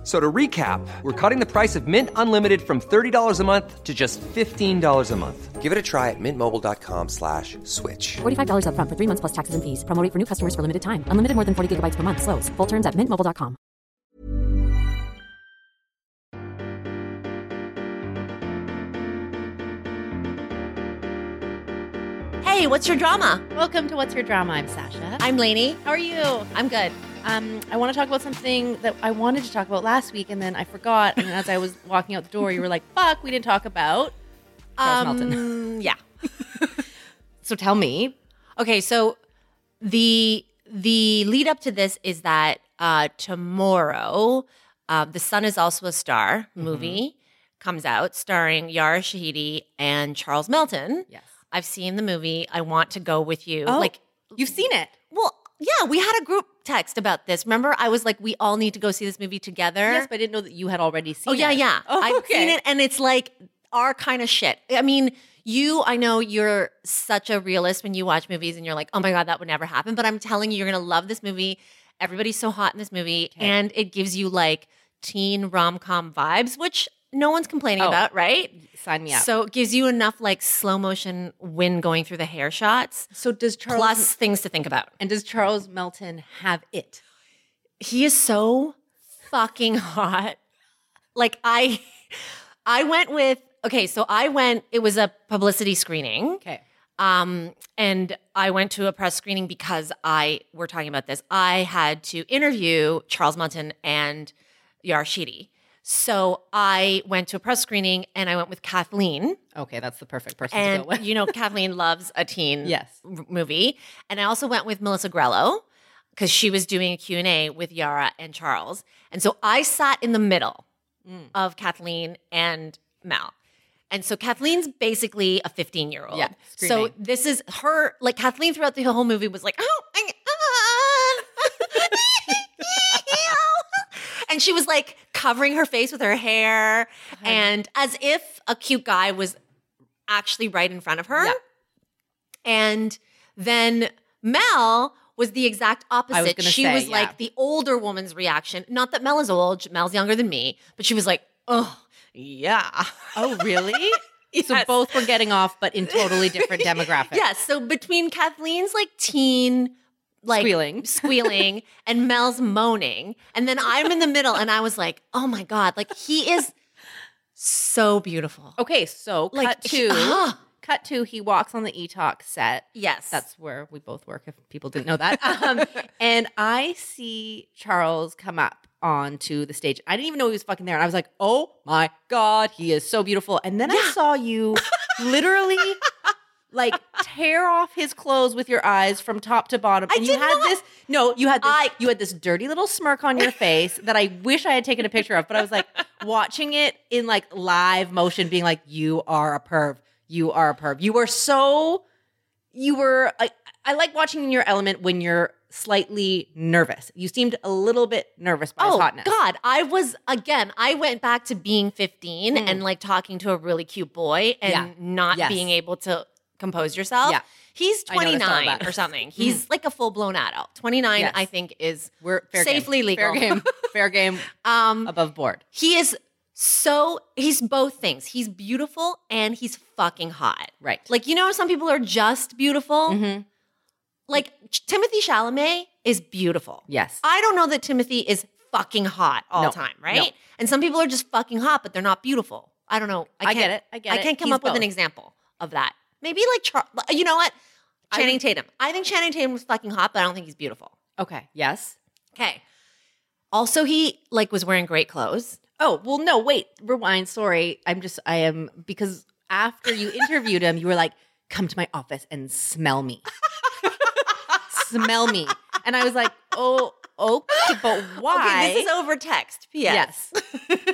F- So to recap, we're cutting the price of Mint Unlimited from $30 a month to just $15 a month. Give it a try at mintmobile.com slash switch. $45 upfront for three months plus taxes and fees. Promo rate for new customers for limited time. Unlimited more than 40 gigabytes per month. Slows. Full terms at mintmobile.com. Hey, what's your drama? Welcome to What's Your Drama. I'm Sasha. I'm Lainey. How are you? I'm good. Um, I want to talk about something that I wanted to talk about last week, and then I forgot. And as I was walking out the door, you were like, "Fuck, we didn't talk about Charles Melton." Um, yeah. So tell me. Okay, so the the lead up to this is that uh, tomorrow, uh, the Sun is also a star Mm-hmm. movie comes out starring Yara Shahidi and Charles Melton. Yes. I've seen the movie. I want to go with you. Oh, Like, you've seen it. well, yeah, we had a group text about this. Remember, I was like, we all need to go see this movie together. Yes, but I didn't know that you had already seen it. Oh it. yeah, yeah. Oh, I've okay. seen it, and it's like our kind of shit. I mean, you, I know you're such a realist when you watch movies, and you're like, oh my god, that would never happen. But I'm telling you, you're gonna love this movie. Everybody's so hot in this movie, and it gives you like teen rom com vibes, which no one's complaining Oh. about, right? Sign me up. So it gives you enough like slow motion wind going through the hair shots, So does Charles plus things to think about. and does Charles Melton have it? he is so fucking hot. Like I I went with okay, so I went it was a publicity screening. Okay. Um and I went to a press screening because I we're talking about this. I had to interview Charles Melton and Yara Shahidi. So I went to a press screening and I went with Kathleen. Okay, that's the perfect person to And go with. you know Kathleen loves a teen Yes. r- movie. And I also went with Melissa Grelo because she was doing a Q&A with Yara and Charles. And so I sat in the middle Mm. of Kathleen and Mel. And so Kathleen's basically a 15 year old. Yeah, So this is her, like Kathleen throughout the whole movie was like, oh my God. And she was like covering her face with her hair and as if a cute guy was actually right in front of her. Yeah. And then Mel was the exact opposite. gonna she say, was yeah. like the older woman's reaction. Not that Mel is old, Mel's younger than me, but she was like, oh, yeah. Oh, really? So both were getting off, but in totally different demographics. Yes. So between Kathleen's like teen, like Squealing. squealing, and Mel's moaning, and then I'm in the middle, and I was like, oh my god, like he is so beautiful. Okay, so Like, cut to ah. cut to he walks on the E-Talk set. Yes, That's where we both work. If people didn't know that, um, and I see Charles come up onto the stage. I didn't even know he was fucking there, and I was like, "Oh my god, he is so beautiful!" And then I saw you literally. Like tear off his clothes with your eyes from top to bottom. I and you did had not. this no, you had this I- you had this dirty little smirk on your face that I wish I had taken a picture of, but I was like watching it in like live motion, being like, You are a perv. You are a perv. You were so you were I, I like watching in your element when you're slightly nervous. You seemed a little bit nervous by his Oh hotness. God, I was again. I went back to being 15 and like talking to a really cute boy and Mm. Yeah. not Yes. being able to compose yourself. Yeah. He's I noticed all 29. Mm. or something. He's like a full blown adult. 29, Yes. I think, is We're fair safely game. legal. Fair game. Fair game Um, above board. he is so he's both things. He's beautiful and he's fucking hot. Right. Like you know, some people are just beautiful. Mhm. Like Timothée Chalamet is beautiful. Yes. I don't know that Timothée is fucking hot all No, the time, no. right? And some people are just fucking hot, but they're not beautiful. I don't know. I can't- get it. I get it. I can't come He's up with an example of that. Maybe like Char- uh, you know what? I Channing Tatum. I think Channing Tatum was fucking hot, but I don't think he's beautiful. Okay. Yes. Okay. Also, he like was wearing great clothes. Oh, well, no, wait, rewind. Sorry. I'm just, I am, because after you interviewed him, you were like, come to my office and smell me. smell me. And I was like, oh, okay, but why? Okay, this is over text. P.S. Yes.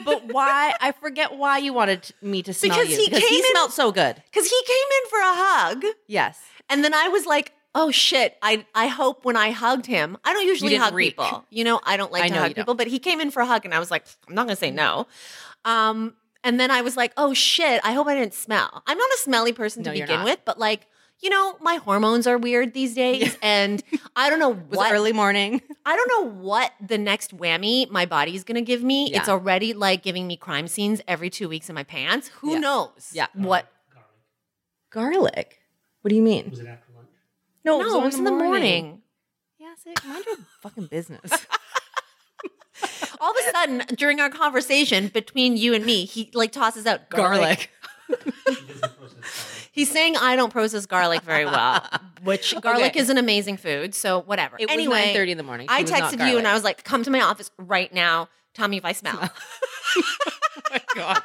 but why? I forget why you wanted me to smell Because you. he because he came in- smelled so good. Because he came in for a hug, Yes. and then I was like, oh shit, I I hope when I hugged him, I don't usually hug reach. people. You know, I don't like I to hug you don't. people, but he came in for a hug and I was like, I'm not gonna say no. Um, and then I was like, oh shit, I hope I didn't smell. I'm not a smelly person to No, you're begin with, but like, you know, my hormones are weird these days, and I don't know what it early morning? I don't know what the next whammy my body's gonna give me. It's already like giving me crime scenes every two weeks in my pants. Who Yeah. knows? Yeah. What? Garlic. Garlic. What do you mean? Was it after lunch? No, No, it was in the morning. Yeah, see, mind your fucking business. All of a sudden, during our conversation between you and me, he like tosses out garlic. Garlic. He doesn't process garlic. He's saying I don't process garlic very well, which garlic Okay. is an amazing food. So whatever. It anyway, was nine thirty in the morning. I texted you and I was like, "Come to my office right now. Tell me if I smell." Oh God.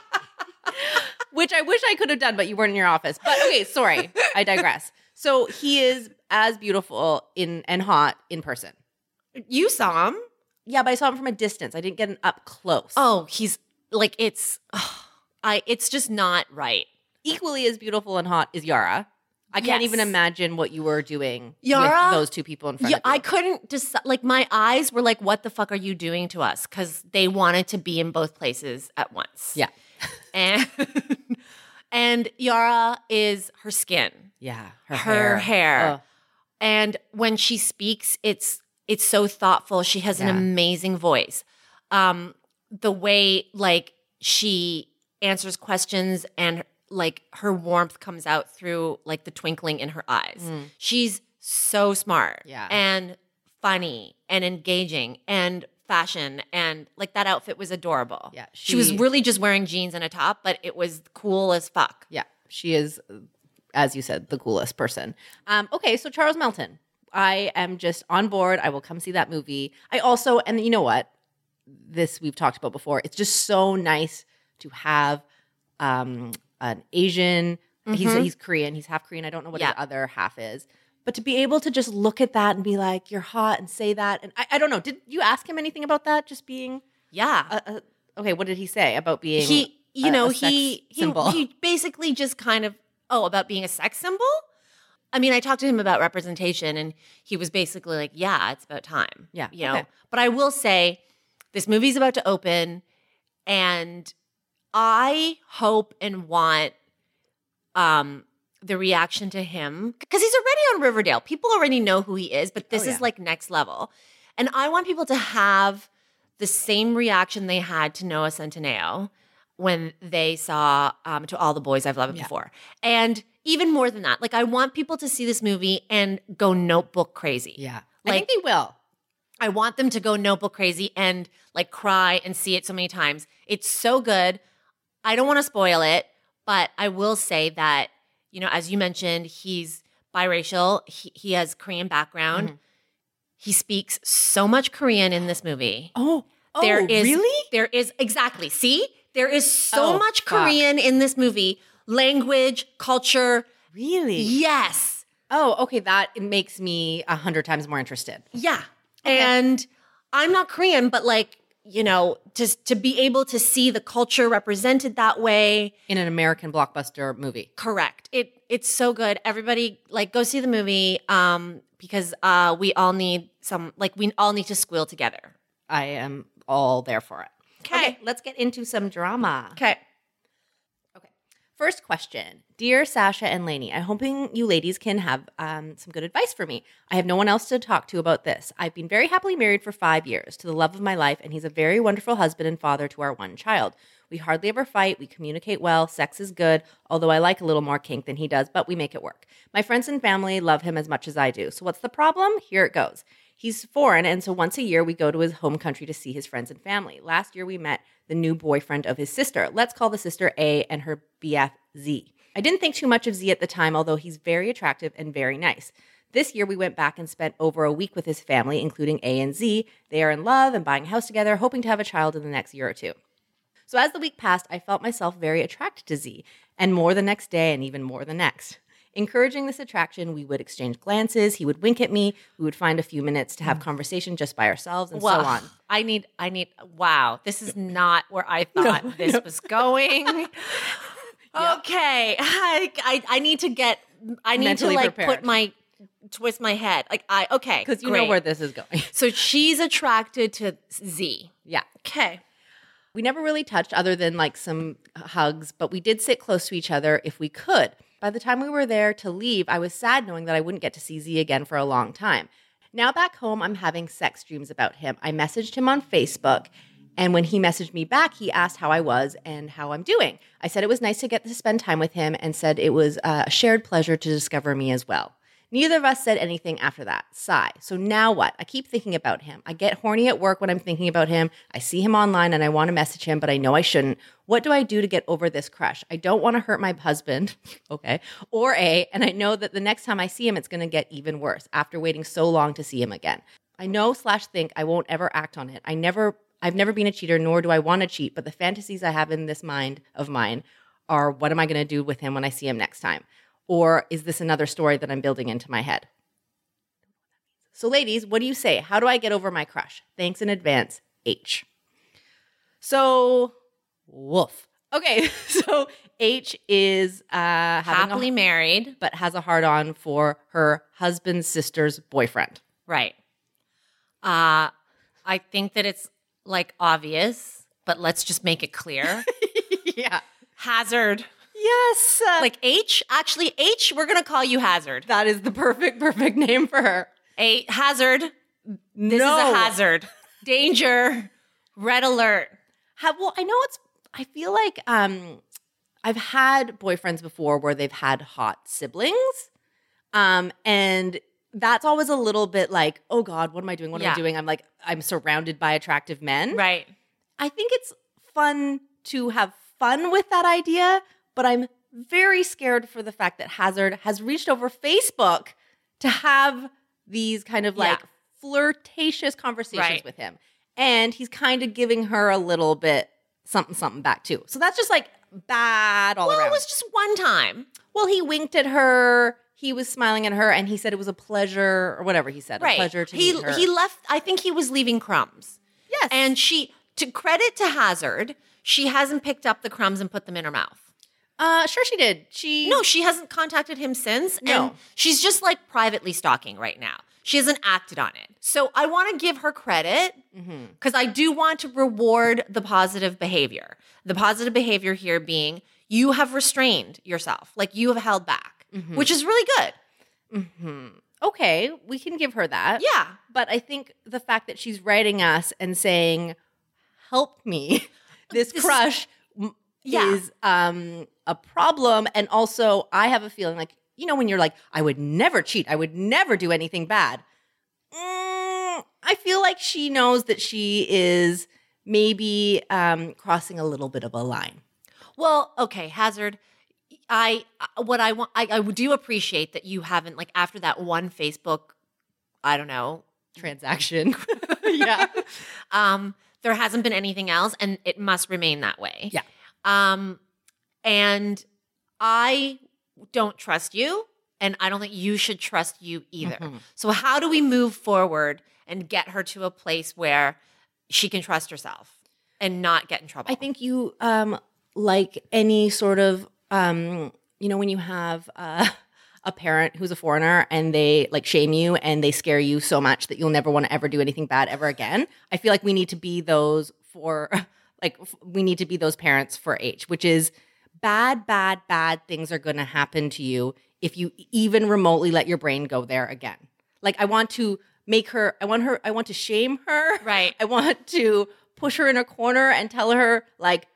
Which I wish I could have done, but you weren't in your office. But okay, sorry. I digress. So he is as beautiful in and hot in person. you saw him. Yeah, but I saw him from a distance. I didn't get an up close. Oh, he's like it's. I. It's just not right. equally as beautiful and hot is Yara. I can't Yes. even imagine what you were doing Yara? with those two people in front Yeah, of you. I couldn't decide. Like my eyes were like, "What the fuck are you doing to us?" Because they wanted to be in both places at once. Yeah. and and Yara is her skin, yeah, her, hair, Ugh. and when she speaks, it's it's so thoughtful. She has an amazing voice. Um, the way like she answers questions and like her warmth comes out through like the twinkling in her eyes. Mm. She's so smart, Yeah. and funny and engaging and fashion and like that outfit was adorable. Yeah, she, was really just wearing jeans and a top, but it was cool as fuck. Yeah, she is, as you said, the coolest person. Um, okay, so Charles Melton, I am just on board. I will come see that movie. I also, and you know what, this we've talked about before. It's just so nice to have um, an Asian. He's Mhm. he's Korean. He's half Korean. I don't know what Yeah. his other half is. But to be able to just look at that and be like, "You're hot," and say that, and I, I don't know. Did you ask him anything about that? Just being Yeah. a, a, okay. What did he say about being he you a- know he he, he basically just kind of oh about being a sex symbol i mean i talked to him about representation and he was basically like yeah it's about time Yeah, you know okay. but i will say this movie's about to open and i hope and want um the reaction to him because he's already on riverdale people already know who he is but this Oh, yeah. is like next level and i want people to have the same reaction they had to Noah Centineo when they saw um, To All the Boys I've Loved Yeah. Before. And even more than that, like I want people to see this movie and go notebook crazy. Yeah, I Like- think they will. I want them to go notebook crazy and like cry and see it so many times. It's so good. I don't want to spoil it, but I will say that, you know, as you mentioned, he's biracial, he, he has Korean background. Mhm. He speaks so much Korean in this movie. Oh, There is really? there is exactly. See? There is so Oh, much fuck. Korean in this movie. Language, culture. Really? Yes. Oh, okay. That makes me a hundred times more interested. Yeah. And I'm not Korean, but like, you know, to to be able to see the culture represented that way, in an American blockbuster movie. correct. It it's so good. Everybody like go see the movie um because uh we all need some like we all need to squeal together. I am all there for it. Okay. let's get into some drama. Okay. Okay. First question. Dear Sasha and Lainey, I'm hoping you ladies can have um, some good advice for me. I have no one else to talk to about this. I've been very happily married for five years to the love of my life, and he's a very wonderful husband and father to our one child. We hardly ever fight. We communicate well. Sex is good, although I like a little more kink than he does, but we make it work. My friends and family love him as much as I do. So, what's the problem? Here it goes. He's foreign, and so once a year we go to his home country to see his friends and family. Last year we met the new boyfriend of his sister. Let's call the sister A and her BF Z. I didn't think too much of Z at the time, although he's very attractive and very nice. This year we went back and spent over a week with his family, including A and Z. They are in love and buying a house together, hoping to have a child in the next year or two. So as the week passed, I felt myself very attracted to Z, and more the next day and even more the next. Encouraging this attraction, we would exchange glances, he would wink at me, we would find a few minutes to have mm. conversation just by ourselves, and so on. I need, I need, wow, this is not where I thought this was going. Okay. I, I, I need to get, I need Mentally to like prepared. put my twist my head. Like I okay, Because you great. know where this is going. So she's attracted to Z. yeah. Okay. We never really touched other than like some hugs, but we did sit close to each other if we could. By the time we were there to leave, I was sad knowing that I wouldn't get to see Z again for a long time. Now back home, I'm having sex dreams about him. I messaged him on Facebook, and when he messaged me back, he asked how I was and how I'm doing. I said it was nice to get to spend time with him and said it was uh, a shared pleasure to discover me as well. Neither of us said anything after that. Sigh. So now what? I keep thinking about him. I get horny at work when I'm thinking about him. I see him online and I want to message him, but I know I shouldn't. What do I do to get over this crush? I don't want to hurt my husband, okay, or A, and I know that the next time I see him, it's going to get even worse after waiting so long to see him again. I know slash think I won't ever act on it. I never, I've never been a cheater, nor do I want to cheat, but the fantasies I have in this mind of mine are what am I going to do with him when I see him next time? Or is this another story that I'm building into my head? So, ladies, what do you say? How do I get over my crush? Thanks in advance, H. So, woof. Okay, so H is uh, Happily a, married. but has a hard on for her husband's sister's boyfriend. Right. Uh I think that it's like obvious, but let's just make it clear. yeah. Hazard. Yes. uh, Like H, actually H, we're gonna call you Hazard. that is the perfect, perfect name for her. A hazard. This no. is a hazard. Danger. Red alert. Ha- well, I know it's. I feel like um, I've had boyfriends before where they've had hot siblings, um, and that's always a little bit like, oh God, what am I doing? What am I doing? I'm like, I'm surrounded by attractive men. Right. I think it's fun to have fun with that idea, but I'm very scared for the fact that Hazard has reached over Facebook to have these kind of like Yeah. flirtatious conversations Right. with him. And he's kind of giving her a little bit something something back too. So that's just like bad all Well, around. it was just one time. well, he winked at her, he was smiling at her, and he said it was a pleasure or whatever he said. Right. A pleasure to he meet her. he left I think he was leaving crumbs. yes. And she to credit to Hazard, she hasn't picked up the crumbs and put them in her mouth. uh sure she did. She No, she hasn't contacted him since. No. And she's just like privately stalking right now. She hasn't acted on it. So I want to give her credit Mm-hmm. because I do want to reward the positive behavior. The positive behavior here being you have restrained yourself, like you have held back, Mm-hmm. which is really good. okay, we can give her that. Yeah. But I think the fact that she's writing us and saying, "Help me," this This- crush m- Yeah. is um, a problem, and also I have a feeling like you know when you're like, "I would never cheat. I would never do anything bad." Mm, I feel like she knows that she is maybe um, crossing a little bit of a line. Well, okay, Hazard. I what I want. I, I do appreciate that you haven't like after that one Facebook. I don't know. Transaction, yeah. Um, there hasn't been anything else, and it must remain that way. Yeah. Um, and I don't trust you, and I don't think you should trust you either. Mhm. So how do we move forward and get her to a place where she can trust herself and not get in trouble? I think you um like any sort of um you know when you have uh, a parent who's a foreigner and they like shame you and they scare you so much that you'll never want to ever do anything bad ever again. I feel like we need to be those for like we need to be those parents for H, which is bad bad bad things are going to happen to you if you even remotely let your brain go there again. Like I want to make her I want her I want to shame her. Right. I want to push her in a corner and tell her like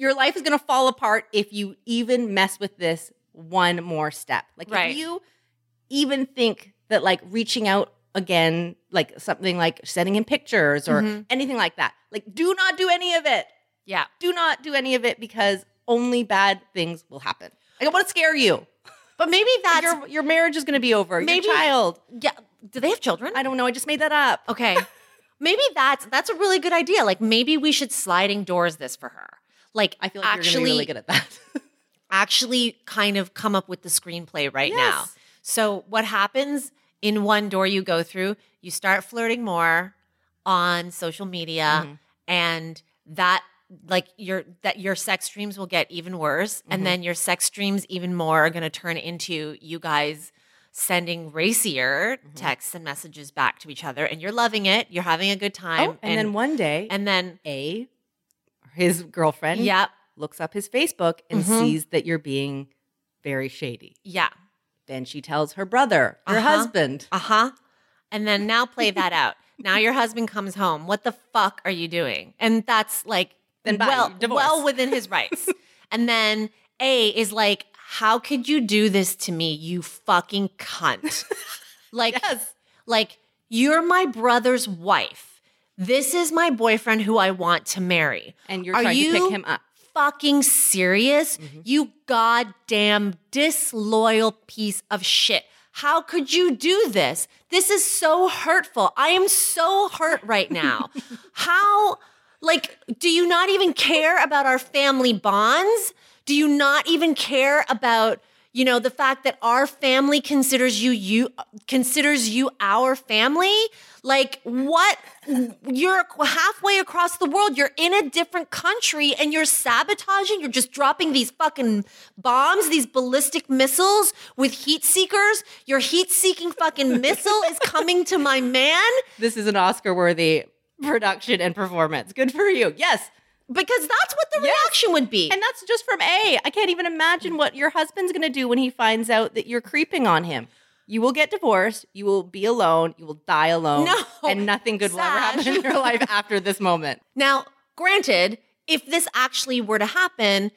your life is going to fall apart if you even mess with this one more step. Like Right. if you even think that like reaching out again, like something like sending him pictures or Mhm. anything like that, like do not do any of it. yeah. Do not do any of it because only bad things will happen. Like I want to scare you. But maybe that's your your marriage is going to be over. Maybe- your child. yeah. Do they have children? I don't know. I just made that up. Okay. maybe that's that's a really good idea. Like maybe we should sliding doors this for her. Like I feel like actually you're going to be really good at that. actually kind of come up with the screenplay right now. So what happens in one door you go through, you start flirting more on social media Mm-hmm. and that like your that your sex dreams will get even worse Mm-hmm. and then your sex dreams even more are going to turn into you guys sending racier texts and messages back to each other, and you're loving it. You're having a good time. Oh, and, then one day, and then A, his girlfriend, yep, looks up his Facebook and Mhm. sees that you're being very shady. yeah, Then she tells her brother, her Uh-huh. husband. uh huh. And then now play that out. Now your husband comes home. What the fuck are you doing? And that's like Then well, divorce. well within his rights. and then A is like, how could you do this to me, you fucking cunt? like, Yes. like you're my brother's wife. This is my boyfriend who I want to marry. And you're Are trying to pick him up. Fucking serious? Mm-hmm. You goddamn disloyal piece of shit. How could you do this? This is so hurtful. I am so hurt right now. How, like, do you not even care about our family bonds? Do you not even care about, you know, the fact that our family considers you you considers you our family? Like what you're halfway across the world, you're in a different country and you're sabotaging, you're just dropping these fucking bombs, these ballistic missiles with heat seekers. Your heat seeking fucking missile is coming to my man This is an Oscar worthy production and performance. Good for you. Yes. Because that's what the Yes. reaction would be. And that's just from A. I can't even imagine what your husband's going to do when he finds out that you're creeping on him. You will get divorced. You will be alone. You will die alone. No, And nothing good will ever happen in your life after this moment. Now, granted, if this actually were to happen,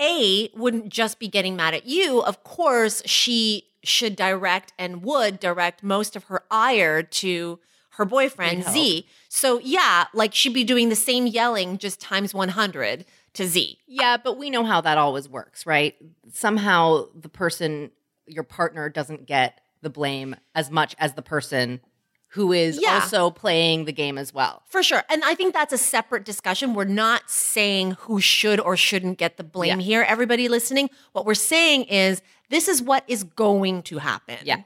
A wouldn't just be getting mad at you. Of course, she should direct and would direct most of her ire to her boyfriend, Z. So, yeah, like she'd be doing the same yelling just times 100 to Z. Yeah, but we know how that always works, right? Somehow the person, your partner, doesn't get the blame as much as the person who is Yeah. also playing the game as well. For sure. And I think that's a separate discussion. We're not saying who should or shouldn't get the blame Yeah. here, everybody listening. What we're saying is this is what is going to happen. Yeah.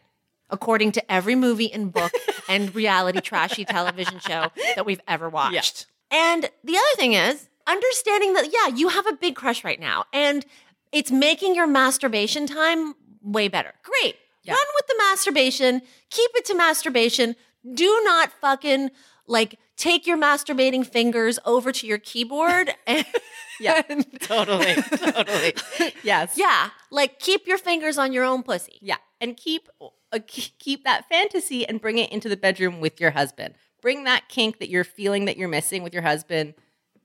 According to every movie and book and reality trashy television show that we've ever watched. And the other thing is understanding that, yeah, you have a big crush right now and it's making your masturbation time way better. Great. Yeah. Run with the masturbation, keep it to masturbation. Do not fucking like take your masturbating fingers over to your keyboard and Yeah, totally, totally. Yes. yeah, like keep your fingers on your own pussy. Yeah, and keep uh, keep that fantasy and bring it into the bedroom with your husband. Bring that kink that you're feeling that you're missing with your husband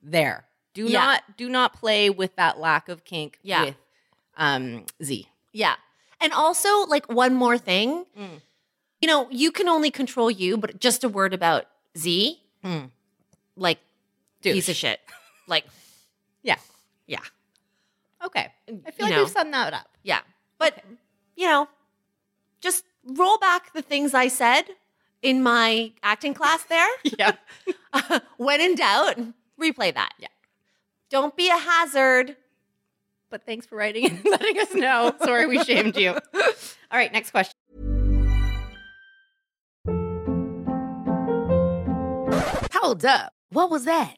there. Do Yeah. not do not play with that lack of kink Yeah. with um Z. Yeah. And also, like one more thing, Mm. you know, you can only control you, but just a word about Z, Mm. like Douche. piece of shit. Like, Yeah. yeah, Okay. I feel You like know. we've summed that up. yeah. But, you know, just roll back the things I said in my acting class there. Yeah. when in doubt, replay that. Yeah. Don't be a hazard. But thanks for writing and letting us know. Sorry we shamed you. All right, next question. Hold up. What was that?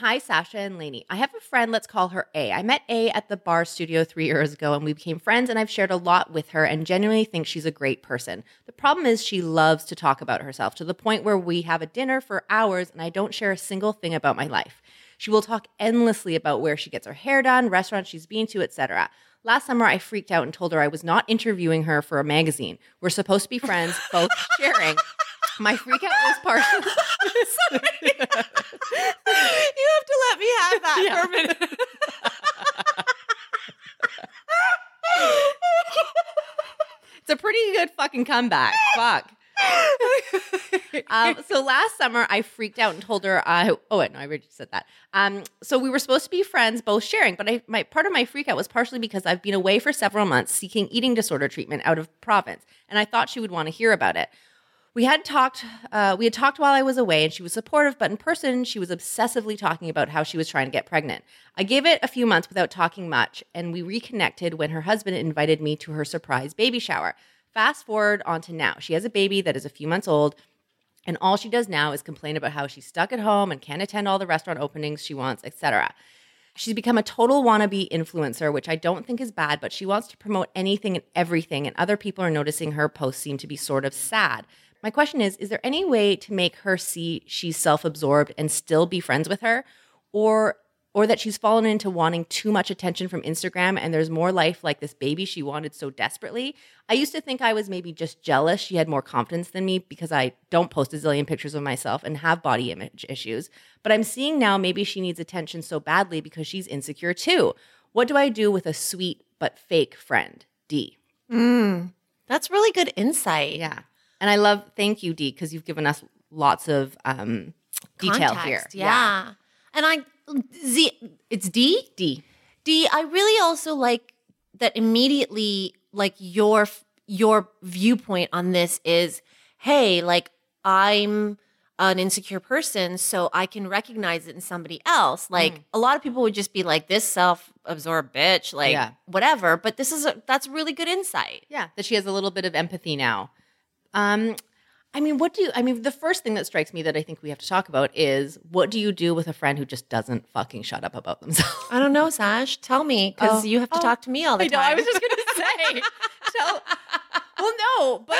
Hi, Sasha and Lainey. I have a friend, let's call her A. I met A at the bar studio three years ago and we became friends, and I've shared a lot with her and genuinely think she's a great person. The problem is she loves to talk about herself to the point where we have a dinner for hours and I don't share a single thing about my life. She will talk endlessly about where she gets her hair done, restaurants she's been to, etc. Last summer, I freaked out and told her I was not interviewing her for a magazine. We're supposed to be friends, both sharing. My freak out was partially. you have to let me have that for a minute. It's a pretty good fucking comeback. Fuck. um, so last summer, I freaked out and told her, I, oh, wait, no, I already said that. Um, so we were supposed to be friends, both sharing, but I, my part of my freak out was partially because I've been away for several months seeking eating disorder treatment out of province, and I thought she would want to hear about it. We had talked. Uh, we had talked while I was away, and she was supportive. But in person, she was obsessively talking about how she was trying to get pregnant. I gave it a few months without talking much, and we reconnected when her husband invited me to her surprise baby shower. Fast forward on to now. She has a baby that is a few months old, and all she does now is complain about how she's stuck at home and can't attend all the restaurant openings she wants, etc. She's become a total wannabe influencer, which I don't think is bad, but she wants to promote anything and everything, and other people are noticing her posts seem to be sort of sad. My question is Is there any way to make her see she's self absorbed and still be friends with her? Or or that she's fallen into wanting too much attention from Instagram and there's more life like this baby she wanted so desperately. I used to think I was maybe just jealous she had more confidence than me because I don't post a zillion pictures of myself and have body image issues. But I'm seeing now maybe she needs attention so badly because she's insecure too. What do I do with a sweet but fake friend? D. Mm. That's really good insight. Yeah. And I love, thank you, D, because you've given us lots of um, detail Context, here. Yeah. And I Z it's D? D. D, I really also like that immediately like your your viewpoint on this is hey, like I'm an insecure person so I can recognize it in somebody else. Like a lot of people would just be like this self-absorbed bitch like Yeah. whatever, but this is a, that's really good insight. Yeah, that she has a little bit of empathy now. Um, I mean, what do you, I mean, the first thing that strikes me that I think we have to talk about is what do you do with a friend who just doesn't fucking shut up about themselves? I don't know, Sash. Tell me cuz Oh. you have to Oh. talk to me all the I know, time. I was just going to say. tell, well, no, but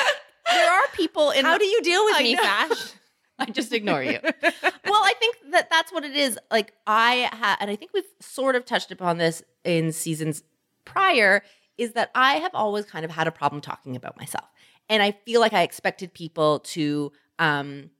there are people in. How do you deal with I me, know. Sash? I just ignore you. well, I think that that's what it is. Like I had, and I think we've sort of touched upon this in seasons prior, is that I have always kind of had a problem talking about myself, and I feel like I expected people to um,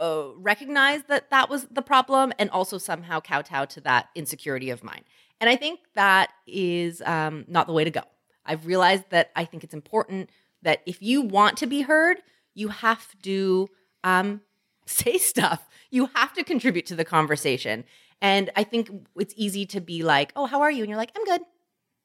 uh, recognize that that was the problem, and also somehow kowtow to that insecurity of mine. And I think that is um, not the way to go. I've realized that I think it's important that if you want to be heard, you have to um, say stuff. You have to contribute to the conversation. And I think it's easy to be like, "Oh, how are you?" And you're like, "I'm good,"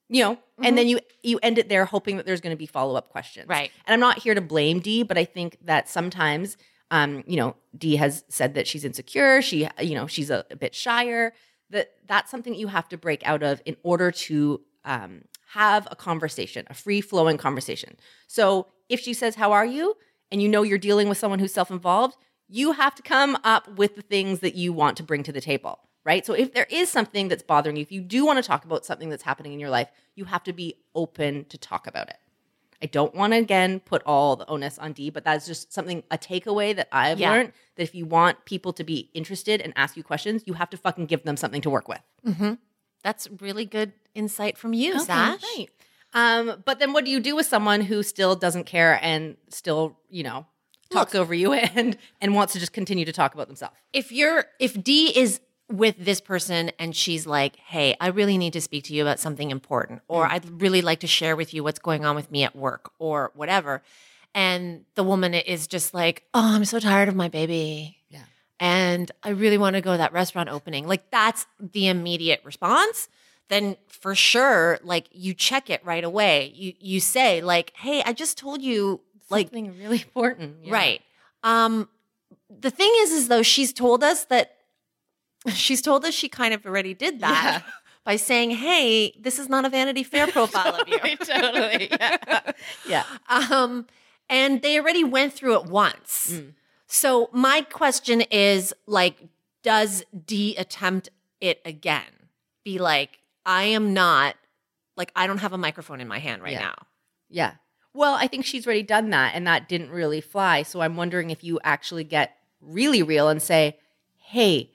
you know. And then you you end it there, hoping that there's going to be follow up questions. Right. And I'm not here to blame D, but I think that sometimes, um, you know, D has said that she's insecure. She, you know, she's a, a bit shyer. That that's something that you have to break out of in order to um, have a conversation, a free flowing conversation. So if she says, "How are you?" and you know you're dealing with someone who's self involved, you have to come up with the things that you want to bring to the table. Right. So if there is something that's bothering you, if you do want to talk about something that's happening in your life, you have to be open to talk about it. I don't want to again put all the onus on D, but that's just something a takeaway that I've Yeah. learned that if you want people to be interested and ask you questions, you have to fucking give them something to work with. That's really good insight from you, Sash. Right. Um, but then what do you do with someone who still doesn't care and still, you know, talks over you and and wants to just continue to talk about themselves? If you're if D is with this person and she's like, "Hey, I really need to speak to you about something important," or "I'd really like to share with you what's going on with me at work," or whatever, and the woman is just like, "Oh, I'm so tired of my baby." Yeah. and I really want to go to that restaurant opening. Like that's the immediate response. Then for sure, like you check it right away. You you say like, "Hey, I just told you like Something really important. yeah. Right. Um the thing is is though she's told us that she's told us she kind of already did that Yeah. by saying, "Hey, this is not a Vanity Fair profile of you." totally. Yeah. yeah. Um and they already went through it once. Mm. So my question is like does D attempt it again? Be like, "I am not like I don't have a microphone in my hand right Yeah. now." Yeah. Well, I think she's already done that and that didn't really fly. So I'm wondering if you actually get really real and say, hey,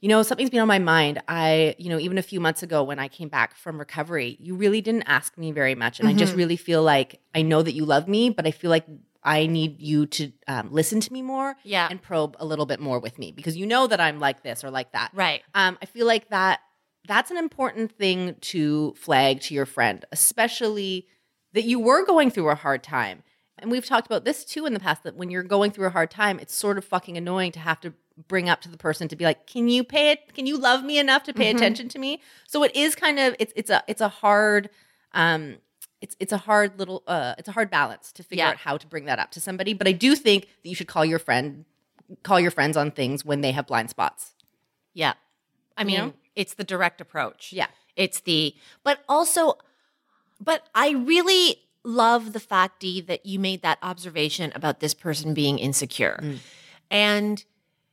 you know, something's been on my mind. I, you know, even a few months ago when I came back from recovery, you really didn't ask me very much. And I just really feel like I know that you love me, but I feel like I need you to um, listen to me more Yeah. and probe a little bit more with me because you know that I'm like this or like that. Right. Um, I feel like that that's an important thing to flag to your friend, especially that you were going through a hard time. And we've talked about this too in the past that when you're going through a hard time, it's sort of fucking annoying to have to bring up to the person to be like, "Can you pay it? Can you love me enough to pay attention to me?" So it is kind of it's it's a it's a hard um it's it's a hard little uh it's a hard balance to figure Yeah. out how to bring that up to somebody. But I do think that you should call your friend call your friends on things when they have blind spots. Yeah. I mean, know? it's the direct approach. Yeah. It's the, but also, but I really love the fact, Dee, that you made that observation about this person being insecure. Mm. And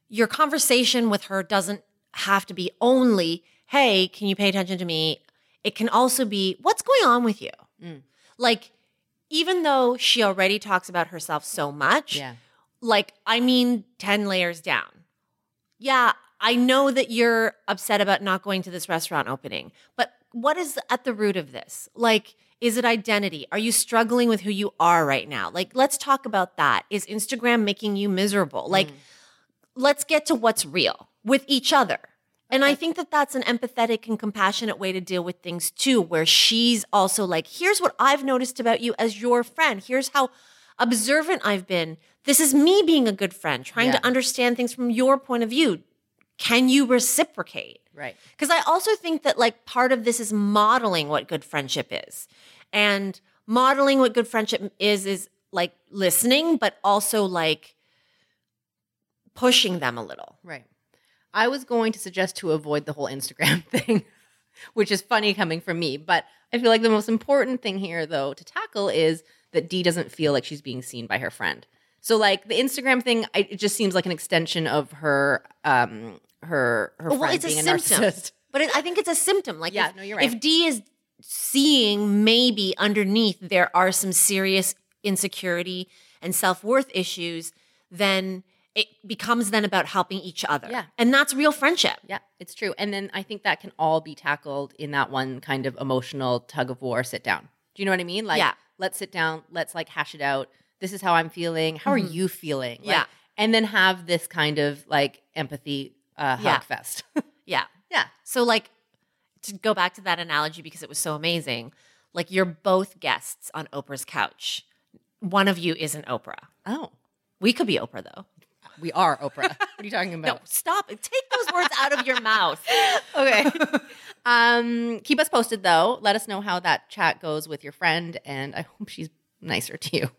your conversation with her doesn't have to be only, hey, can you pay attention to me? It can also be, what's going on with you? Mm. Like, even though she already talks about herself so much, Yeah. like I mean 10 layers down. Yeah, I know that you're upset about not going to this restaurant opening, but what is at the root of this? Like is it identity? Are you struggling with who you are right now? Like let's talk about that. Is Instagram making you miserable? Like let's get to what's real with each other. And I think that that's an empathetic and compassionate way to deal with things too, where she's also like, here's what I've noticed about you as your friend. Here's how observant I've been. This is me being a good friend, trying Yeah. to understand things from your point of view. Can you reciprocate? Right. Because I also think that like part of this is modeling what good friendship is. And modeling what good friendship is is like listening, but also like pushing them a little. Right. I was going to suggest to avoid the whole Instagram thing, which is funny coming from me. But I feel like the most important thing here, though, to tackle is that Dee doesn't feel like she's being seen by her friend. So, like the Instagram thing, I, it just seems like an extension of her, um, her, her well, friend it's a being a, symptom. narcissist. But it, I think it's a symptom. Like, Yeah, if, no, you're right. If D is seeing maybe underneath there are some serious insecurity and self worth issues, then it becomes then about helping each other. Yeah. and that's real friendship. Yeah, it's true. And then I think that can all be tackled in that one kind of emotional tug of war sit down. Do you know what I mean? Like, Yeah. let's sit down, let's like hash it out. This is how I'm feeling. How are you feeling? Like, Mm-hmm. Yeah. And then have this kind of like empathy uh, Yeah. hug fest. Yeah. yeah. So, like, to go back to that analogy because it was so amazing, like, you're both guests on Oprah's couch. One of you isn't Oprah. Oh, We could be Oprah, though. We are Oprah. what are you talking about? No, stop. Take those words out of your mouth. okay. um, keep us posted though. Let us know how that chat goes with your friend, and I hope she's nicer to you.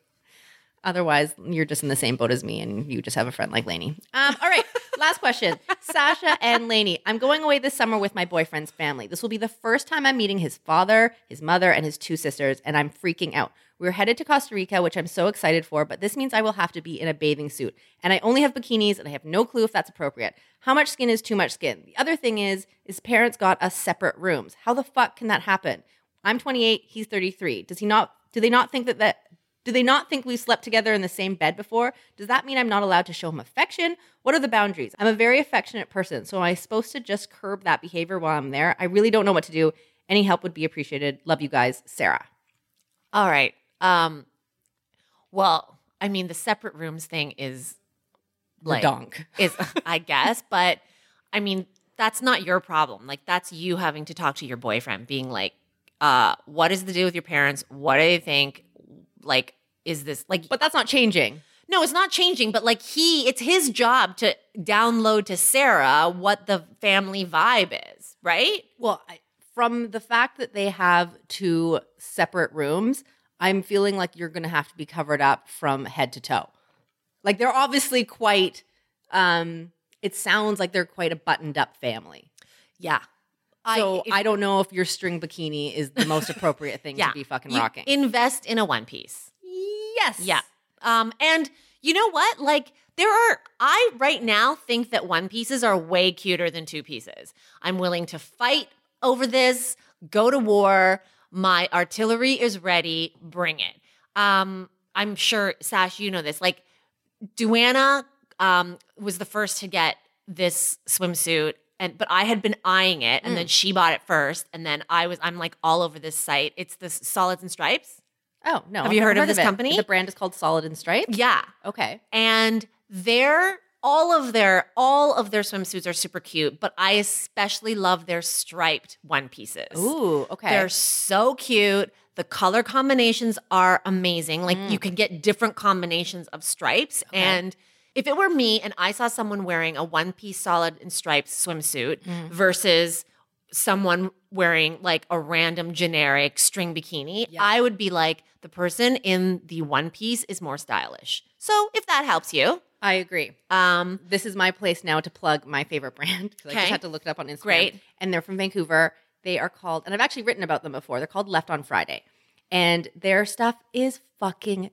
Otherwise, you're just in the same boat as me, and you just have a friend like Lainey. Um, all right, last question, Sasha and Lainey. I'm going away this summer with my boyfriend's family. This will be the first time I'm meeting his father, his mother, and his two sisters, and I'm freaking out. We're headed to Costa Rica, which I'm so excited for, but this means I will have to be in a bathing suit, and I only have bikinis, and I have no clue if that's appropriate. How much skin is too much skin? The other thing is, his parents got us separate rooms. How the fuck can that happen? I'm 28, he's 33. Does he not? Do they not think that that? Do they not think we've slept together in the same bed before? Does that mean I'm not allowed to show him affection? What are the boundaries? I'm a very affectionate person, so am I supposed to just curb that behavior while I'm there? I really don't know what to do. Any help would be appreciated. Love you guys, Sarah. All right. Um, well, I mean, the separate rooms thing is like donk. is I guess, but I mean, that's not your problem. Like that's you having to talk to your boyfriend, being like, uh, what is the deal with your parents? What do they think? Like, is this like But that's not changing. no, it's not changing, but like he, it's his job to download to Sarah what the family vibe is, right? Well, I, from the fact that they have two separate rooms, I'm feeling like you're going to have to be covered up from head to toe. Like they're obviously quite um it sounds like they're quite a buttoned up family. Yeah. So if- I, don't know if your string bikini is the most appropriate thing yeah. to be fucking You rocking. Invest in a one piece. yes. Yeah. Um, and you know what? Like there are I right now think that one pieces are way cuter than two pieces. I'm willing to fight over this, go to war. My artillery is ready. Bring it. Um, I'm sure, Sash, you know this. Like Duana um, was the first to get this swimsuit, and but I had been eyeing it, and then she bought it first, and then I was I'm like all over this site. It's this solids and stripes. Oh, no. Have I've you never heard of this it. company? The brand is called Solid and Stripes. Yeah, Okay. and their all of their all of their swimsuits are super cute, but I especially love their striped one pieces. Ooh, okay. They're so cute. The color combinations are amazing. Like Mm. you can get different combinations of stripes. And if it were me and I saw someone wearing a one piece solid and stripes swimsuit Mm. versus someone wearing like a random generic string bikini, I would be like, the person in the one piece is more stylish. So if that helps you, I agree. um, This is my place now to plug my favorite brand because I just had to look it up on Instagram. Great. And they're from Vancouver. They are called, and I've actually written about them before. They're called Left on Friday. And their stuff is fucking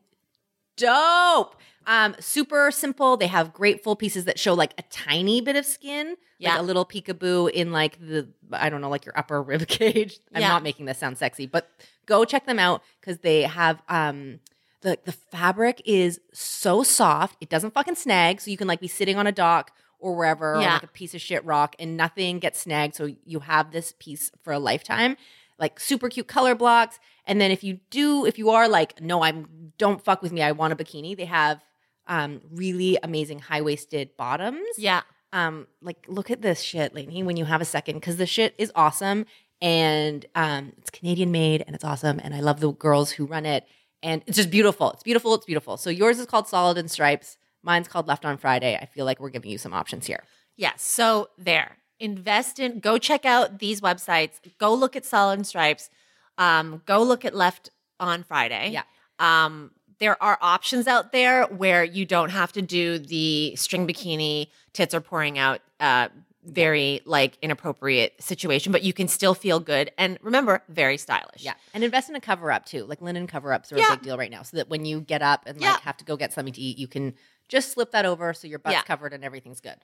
dope. Um, super simple. They have great full pieces that show like a tiny bit of skin, Yeah. like a little peekaboo in like the I don't know, like your upper rib cage. I'm Yeah. not making this sound sexy, but go check them out because they have um the the fabric is so soft. It doesn't fucking snag, so you can like be sitting on a dock or wherever Yeah. like a piece of shit rock and nothing gets snagged. So you have this piece for a lifetime. Like super cute color blocks. And then if you do, if you are like, no, I'm don't fuck with me, I want a bikini, they have um really amazing high-waisted bottoms. yeah. Um, like look at this shit, Lainey, when you have a second, because the shit is awesome and um it's Canadian made and it's awesome. And I love the girls who run it. And it's just beautiful. It's beautiful. It's beautiful. So yours is called Solid and Stripes. Mine's called Left on Friday. I feel like we're giving you some options here. Yes. So there. Invest in go check out these websites. Go look at Solid and Stripes. Um, go look at Left on Friday. Yeah. Um, there are options out there where you don't have to do the string bikini, tits are pouring out, uh, very like inappropriate situation, but you can still feel good and remember, very stylish. Yeah. And invest in a cover up too. Like linen cover ups are Yeah. a big deal right now. So that when you get up and like Yeah. have to go get something to eat, you can just slip that over so your butt's Yeah. covered and everything's good.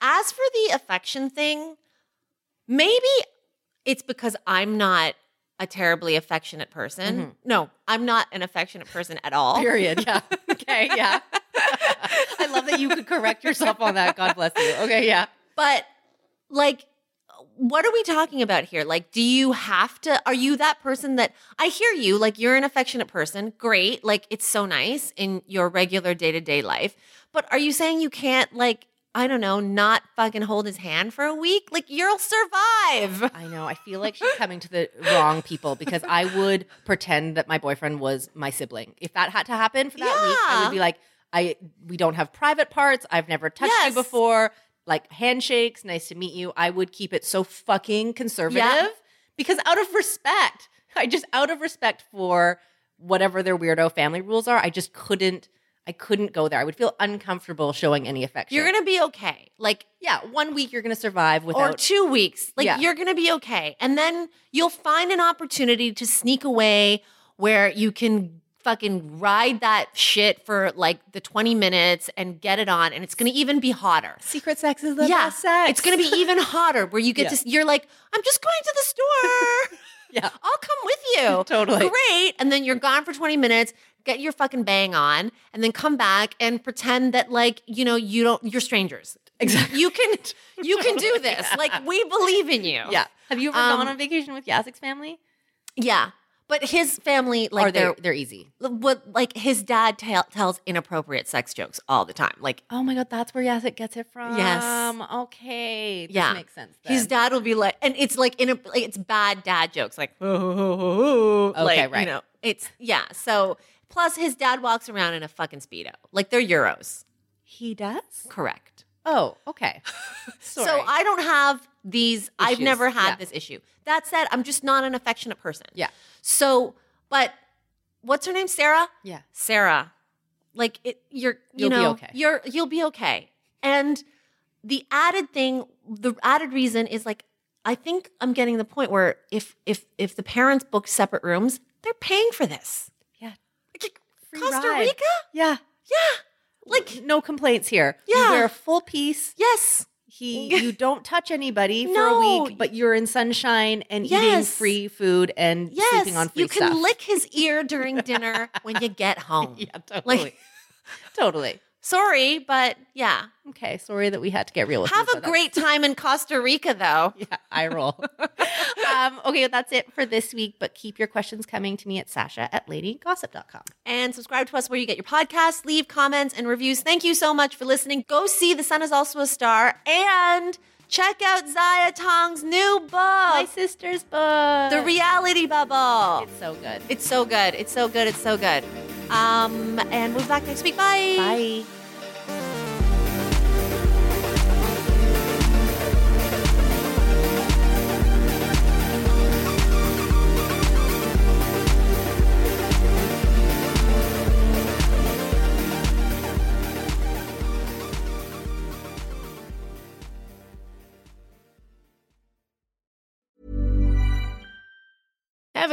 As for the affection thing, maybe it's because I'm not a terribly affectionate person. Mm-hmm. No, I'm not an affectionate person at all. Period. Yeah. okay. Yeah. I love that you could correct yourself on that. God bless you. Okay. Yeah. But like what are we talking about here? Like do you have to are you that person that I hear you like you're an affectionate person. Great. Like it's so nice in your regular day-to-day life. But are you saying you can't like I don't know, not fucking hold his hand for a week? Like you'll survive. I know. I feel like she's coming to the wrong people because I would pretend that my boyfriend was my sibling. If that had to happen for that week, I would be like, I we don't have private parts. I've never touched Yes. you before. Like handshakes, nice to meet you. I would keep it so fucking conservative Yeah. because out of respect, I just out of respect for whatever their weirdo family rules are, I just couldn't. I couldn't go there. I would feel uncomfortable showing any affection. You're going to be okay. Like yeah, one week you're gonna survive without, or two weeks. Like Yeah. you're gonna be okay. And then you'll find an opportunity to sneak away where you can fucking ride that shit for like the 20 minutes and get it on. And it's gonna even be hotter. secret sex is the yeah. best sex. It's gonna be even hotter where you get Yeah. to you're like, I'm just going to the store. yeah. I'll come with you. Totally. Great. And then you're gone for 20 minutes, get your fucking bang on, and then come back and pretend that like, you know, you don't you're strangers. Exactly. You can you can do this. Like we believe in you. Yeah. Have you ever Um, gone on vacation with Yasik's family? Yeah. But his family, like they're they're, they're easy. what like his dad tell tells inappropriate sex jokes all the time. Like Oh my god, that's where Yasik gets it from. Yes. Okay. This yeah, makes sense. His dad will be like, and it's like in a like it's bad dad jokes, like okay, like, right. You know, it's yeah. So plus his dad walks around in a fucking speedo, like they're euros. He does? Correct. Oh, okay. So I don't have these. I've never had yeah. this issue. That said, I'm just not an affectionate person. Yeah. So, but what's her name? Sarah. Yeah. Sarah. Like it, you're, you You'll be know, okay. you're, you'll be okay. And the added thing, the added reason is like, I think I'm getting the point where if if if the parents book separate rooms, they're paying for this. Yeah. Like, Costa ride. Rica? Yeah. Yeah. Like, No complaints here. Yeah. You wear a full piece. yes. He you don't touch anybody for a week, but you're in sunshine and eating free food and Yes. sleeping on free you can stuff. lick his ear during dinner when you get home. Yeah, totally. Like- totally. Sorry, but yeah. Okay, sorry that we had to get real with Have a great time in Costa Rica, though. Yeah, I roll. um, okay, that's it for this week, but keep your questions coming to me at Sasha at ladygossip.com. And subscribe to us where you get your podcasts, leave comments and reviews. Thank you so much for listening. Go see The Sun is Also a Star and check out Ziya Tong's new book, My sister's book. The Reality Bubble. It's so good. It's so good. It's so good. It's so good. Um, and we'll be back next week. Bye. Bye.